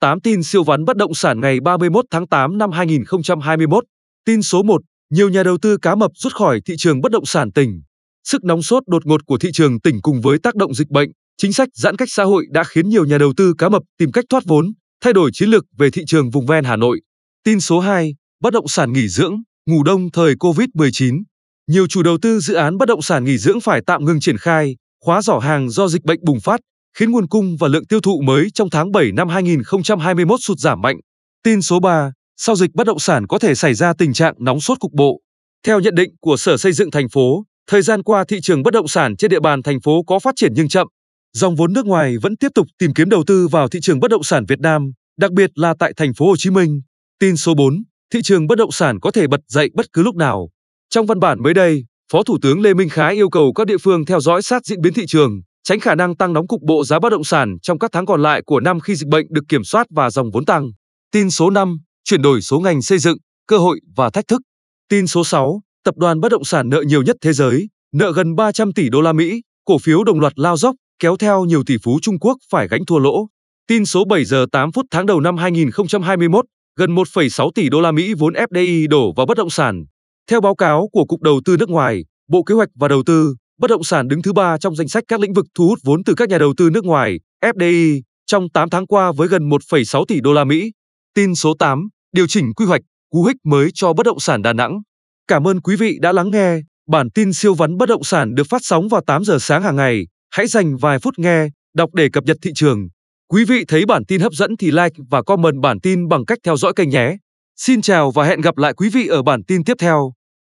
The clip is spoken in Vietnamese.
8 tin siêu vắn bất động sản ngày 31 tháng 8 năm 2021. Tin số 1, nhiều nhà đầu tư cá mập rút khỏi thị trường bất động sản tỉnh. Sức nóng sốt đột ngột của thị trường tỉnh cùng với tác động dịch bệnh, chính sách giãn cách xã hội đã khiến nhiều nhà đầu tư cá mập tìm cách thoát vốn, thay đổi chiến lược về thị trường vùng ven Hà Nội. Tin số 2, bất động sản nghỉ dưỡng, ngủ đông thời Covid-19. Nhiều chủ đầu tư dự án bất động sản nghỉ dưỡng phải tạm ngừng triển khai, khóa giỏ hàng do dịch bệnh bùng phát, khiến nguồn cung và lượng tiêu thụ mới trong tháng 7 năm 2021 sụt giảm mạnh. Tin số 3, sau dịch bất động sản có thể xảy ra tình trạng nóng sốt cục bộ. Theo nhận định của Sở Xây dựng thành phố, thời gian qua thị trường bất động sản trên địa bàn thành phố có phát triển nhưng chậm. Dòng vốn nước ngoài vẫn tiếp tục tìm kiếm đầu tư vào thị trường bất động sản Việt Nam, đặc biệt là tại thành phố Hồ Chí Minh. Tin số 4, thị trường bất động sản có thể bật dậy bất cứ lúc nào. Trong văn bản mới đây, Phó Thủ tướng Lê Minh Khái yêu cầu các địa phương theo dõi sát diễn biến thị trường, tránh khả năng tăng nóng cục bộ giá bất động sản trong các tháng còn lại của năm khi dịch bệnh được kiểm soát và dòng vốn tăng. Tin số 5, chuyển đổi số ngành xây dựng, cơ hội và thách thức. Tin số 6, tập đoàn bất động sản nợ nhiều nhất thế giới, nợ gần 300 tỷ đô la Mỹ, cổ phiếu đồng loạt lao dốc, kéo theo nhiều tỷ phú Trung Quốc phải gánh thua lỗ. Tin số 7 giờ 8 phút tháng đầu năm 2021, gần 1,6 tỷ đô la Mỹ vốn FDI đổ vào bất động sản. Theo báo cáo của Cục Đầu tư nước ngoài, Bộ Kế hoạch và Đầu tư, bất động sản đứng thứ ba trong danh sách các lĩnh vực thu hút vốn từ các nhà đầu tư nước ngoài, FDI, trong 8 tháng qua với gần 1,6 tỷ đô la Mỹ. Tin số 8, điều chỉnh quy hoạch, cú hích mới cho bất động sản Đà Nẵng. Cảm ơn quý vị đã lắng nghe. Bản tin siêu vắn bất động sản được phát sóng vào 8 giờ sáng hàng ngày. Hãy dành vài phút nghe, đọc để cập nhật thị trường. Quý vị thấy bản tin hấp dẫn thì like và comment bản tin bằng cách theo dõi kênh nhé. Xin chào và hẹn gặp lại quý vị ở bản tin tiếp theo.